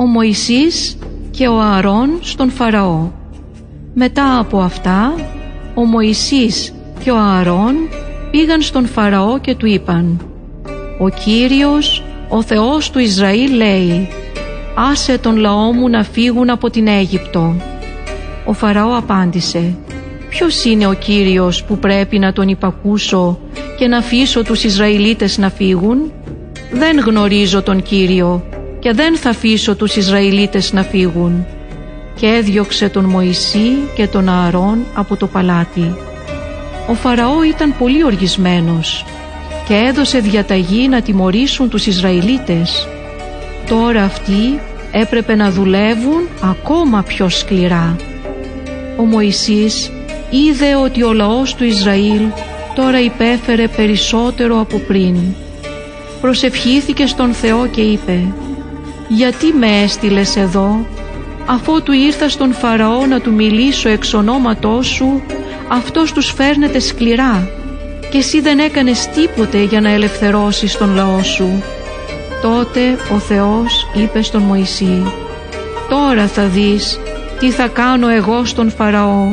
ο Μωυσής και ο Ααρών στον Φαραώ. Μετά από αυτά, ο Μωυσής και ο Ααρών πήγαν στον Φαραώ και του είπαν «Ο Κύριος, ο Θεός του Ισραήλ λέει «Άσε τον λαό μου να φύγουν από την Αίγυπτο». Ο Φαραώ απάντησε «Ποιος είναι ο Κύριος που πρέπει να τον υπακούσω και να αφήσω τους Ισραηλίτες να φύγουν» «Δεν γνωρίζω τον Κύριο και δεν θα αφήσω τους Ισραηλίτες να φύγουν» και έδιωξε τον Μωυσή και τον Ααρών από το παλάτι. Ο Φαραώ ήταν πολύ οργισμένος και έδωσε διαταγή να τιμωρήσουν τους Ισραηλίτες. Τώρα αυτοί έπρεπε να δουλεύουν ακόμα πιο σκληρά. Ο Μωυσής είδε ότι ο λαός του Ισραήλ τώρα υπέφερε περισσότερο από πριν. Προσευχήθηκε στον Θεό και είπε «Γιατί με έστειλες εδώ, αφού του ήρθα στον Φαραώ να του μιλήσω εξ ονόματός σου, αυτός τους φέρνεται σκληρά και εσύ δεν έκανες τίποτε για να ελευθερώσεις τον λαό σου». Τότε ο Θεός είπε στον Μωυσή «Τώρα θα δεις τι θα κάνω εγώ στον Φαραώ.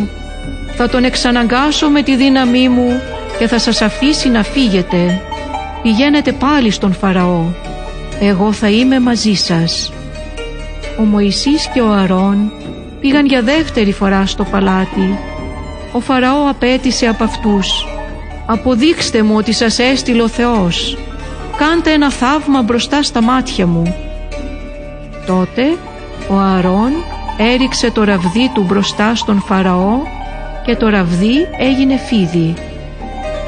Θα τον εξαναγκάσω με τη δύναμή μου και θα σας αφήσει να φύγετε. Πηγαίνετε πάλι στον Φαραώ. Εγώ θα είμαι μαζί σας». Ο Μωυσής και ο Αρών πήγαν για δεύτερη φορά στο παλάτι. Ο Φαραώ απέτησε από αυτούς «Αποδείξτε μου ότι σας έστειλε ο Θεός. Κάντε ένα θαύμα μπροστά στα μάτια μου». Τότε ο Αρών έριξε το ραβδί του μπροστά στον Φαραώ και το ραβδί έγινε φίδι.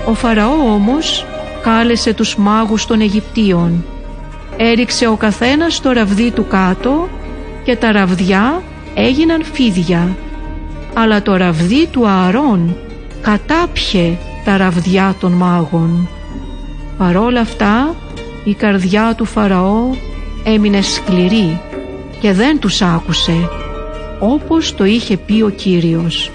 Ο Φαραώ όμως κάλεσε τους μάγους των Αιγυπτίων. Έριξε ο καθένας το ραβδί του κάτω και τα ραβδιά έγιναν φίδια. Αλλά το ραβδί του Ααρών κατάπιε τα ραβδιά των μάγων. Παρόλα αυτά η καρδιά του Φαραώ έμεινε σκληρή και δεν τους άκουσε όπως το είχε πει ο Κύριος.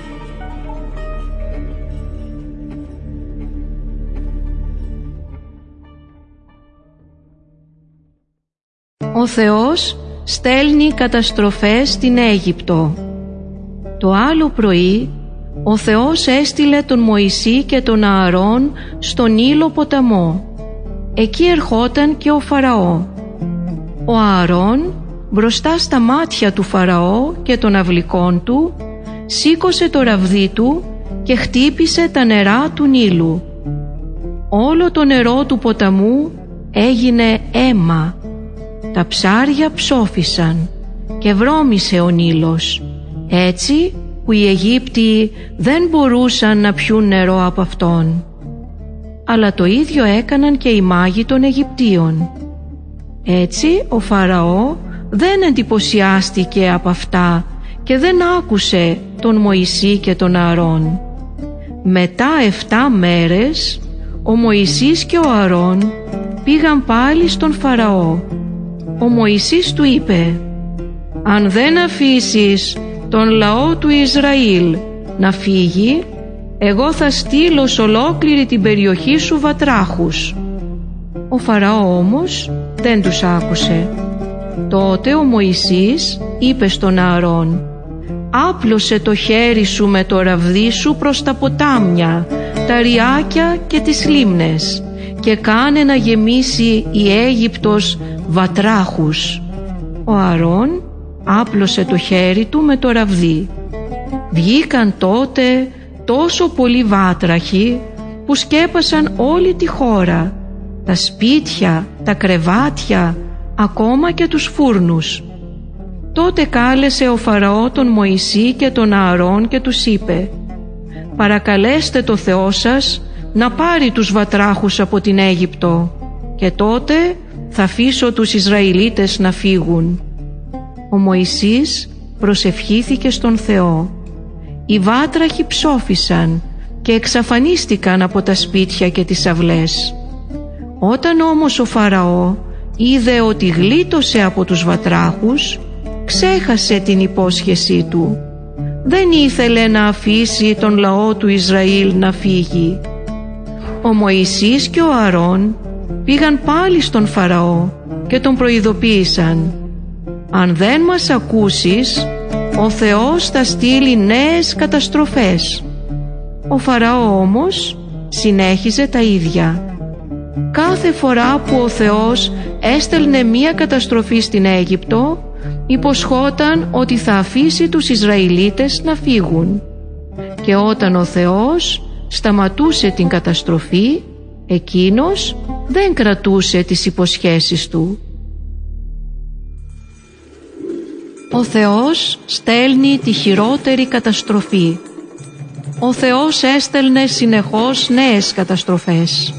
Ο Θεός στέλνει καταστροφές στην Αίγυπτο. Το άλλο πρωί ο Θεός έστειλε τον Μωυσή και τον Ααρών στον Ήλο ποταμό. Εκεί ερχόταν και ο Φαραώ. Ο Ααρών μπροστά στα μάτια του Φαραώ και των αυλικών του σήκωσε το ραβδί του και χτύπησε τα νερά του Νείλου. Όλο το νερό του ποταμού έγινε αίμα. Τα ψάρια ψόφισαν και βρώμησε ο Νείλος έτσι που οι Αιγύπτιοι δεν μπορούσαν να πιούν νερό από αυτόν. Αλλά το ίδιο έκαναν και οι μάγοι των Αιγυπτίων. Έτσι ο Φαραώ δεν εντυπωσιάστηκε από αυτά και δεν άκουσε τον Μωυσή και τον Αρών. Μετά 7 μέρες ο Μωυσής και ο Αρών πήγαν πάλι στον Φαραώ. Ο Μωυσής του είπε «Αν δεν αφήσεις τον λαό του Ισραήλ να φύγει, εγώ θα στείλω σε ολόκληρη την περιοχή σου βατράχους». Ο Φαραώ όμως δεν τους άκουσε. Τότε ο Μωυσής είπε στον Ααρών «Άπλωσε το χέρι σου με το ραβδί σου προς τα ποτάμια, τα ριάκια και τις λίμνες και κάνε να γεμίσει η Αίγυπτος βατράχους». Ο Ααρών άπλωσε το χέρι του με το ραβδί. Βγήκαν τότε τόσο πολλοί βάτραχοι που σκέπασαν όλη τη χώρα, τα σπίτια, τα κρεβάτια, ακόμα και τους φούρνους. Τότε κάλεσε ο Φαραώ τον Μωυσή και τον Ααρών και τους είπε «Παρακαλέστε το Θεό σας να πάρει τους βατράχους από την Αίγυπτο και τότε θα αφήσω τους Ισραηλίτες να φύγουν». Ο Μωυσής προσευχήθηκε στον Θεό. Οι βάτραχοι ψόφισαν και εξαφανίστηκαν από τα σπίτια και τις αυλές. Όταν όμως ο Φαραώ είδε ότι γλίτωσε από τους βατράχους ξέχασε την υπόσχεσή του δεν ήθελε να αφήσει τον λαό του Ισραήλ να φύγει ο Μωυσής και ο Αρών πήγαν πάλι στον Φαραώ και τον προειδοποίησαν «Αν δεν μας ακούσεις, ο Θεός θα στείλει νέες καταστροφές». Ο Φαραώ όμως συνέχιζε τα ίδια. Κάθε φορά που ο Θεός έστελνε μία καταστροφή στην Αίγυπτο, υποσχόταν ότι θα αφήσει τους Ισραηλίτες να φύγουν. Και όταν ο Θεός σταματούσε την καταστροφή, εκείνος δεν κρατούσε τις υποσχέσεις του. Ο Θεός στέλνει τη χειρότερη καταστροφή. Ο Θεός έστελνε συνεχώς νέες καταστροφές.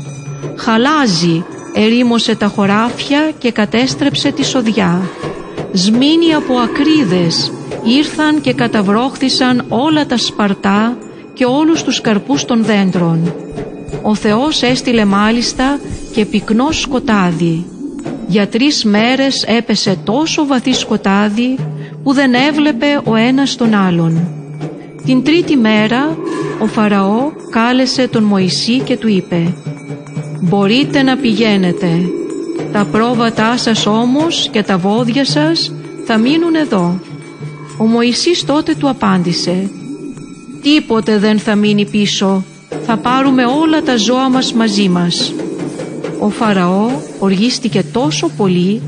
Χαλάζει, ερήμωσε τα χωράφια και κατέστρεψε τη σοδιά. Σμήνοι από ακρίδες ήρθαν και καταβρόχθησαν όλα τα σπαρτά και όλους τους καρπούς των δέντρων. Ο Θεός έστειλε μάλιστα και πυκνό σκοτάδι. Για τρεις μέρες έπεσε τόσο βαθύ σκοτάδι που δεν έβλεπε ο ένας τον άλλον. Την τρίτη μέρα ο Φαραώ κάλεσε τον Μωυσή και του είπε «Μπορείτε να πηγαίνετε, τα πρόβατά σας όμως και τα βόδια σας θα μείνουν εδώ». Ο Μωυσής τότε του απάντησε «Τίποτε δεν θα μείνει πίσω, θα πάρουμε όλα τα ζώα μας μαζί μας». Ο Φαραώ οργίστηκε τόσο πολύ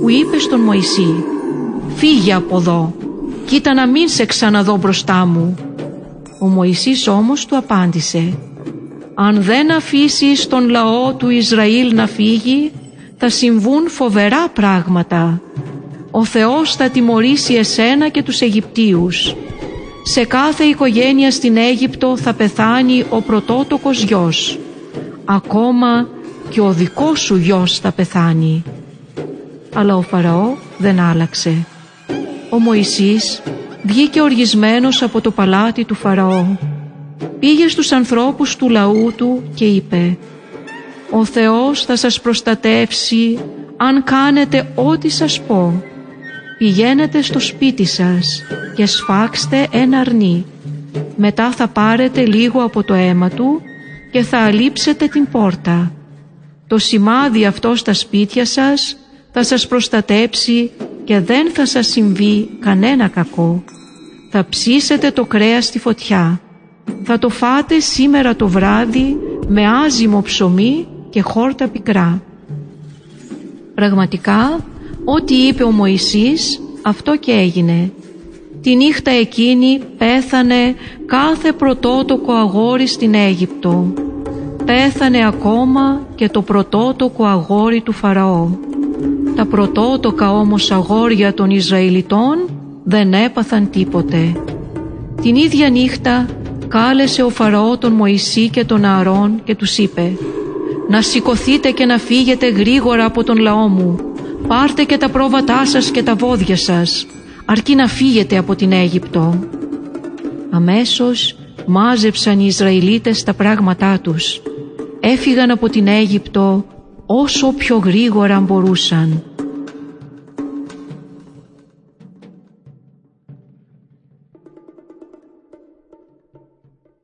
που είπε στον Μωυσή «Φύγε από εδώ, κοίτα να μην σε ξαναδώ μπροστά μου». Ο Μωυσής όμως του απάντησε «Αν δεν αφήσεις τον λαό του Ισραήλ να φύγει, θα συμβούν φοβερά πράγματα. Ο Θεός θα τιμωρήσει εσένα και τους Αιγυπτίους. Σε κάθε οικογένεια στην Αίγυπτο θα πεθάνει ο πρωτότοκος γιος. Ακόμα και ο δικός σου γιος θα πεθάνει». Αλλά ο Φαραώ δεν άλλαξε. Ο Μωυσής βγήκε οργισμένος από το παλάτι του Φαραώ. Πήγε στους ανθρώπους του λαού του και είπε «Ο Θεός θα σας προστατεύσει αν κάνετε ό,τι σας πω. Πηγαίνετε στο σπίτι σας και σφάξτε ένα αρνί. Μετά θα πάρετε λίγο από το αίμα του και θα αλείψετε την πόρτα. Το σημάδι αυτό στα σπίτια σας θα σας προστατέψει και δεν θα σας συμβεί κανένα κακό. Θα ψήσετε το κρέας στη φωτιά. Θα το φάτε σήμερα το βράδυ με άζυμο ψωμί και χόρτα πικρά. Πραγματικά, ό,τι είπε ο Μωυσής, αυτό και έγινε. Τη νύχτα εκείνη πέθανε κάθε πρωτότοκο αγόρι στην Αίγυπτο. Πέθανε ακόμα και το πρωτότοκο αγόρι του Φαραώ. Τα πρωτότοκα όμως αγόρια των Ισραηλιτών δεν έπαθαν τίποτε. Την ίδια νύχτα κάλεσε ο Φαραώ τον Μωυσή και τον Ααρών και τους είπε «Να σηκωθείτε και να φύγετε γρήγορα από τον λαό μου. Πάρτε και τα πρόβατά σας και τα βόδια σας, αρκεί να φύγετε από την Αίγυπτο». Αμέσως μάζεψαν οι Ισραηλίτες τα πράγματά τους. Έφυγαν από την Αίγυπτο όσο πιο γρήγορα μπορούσαν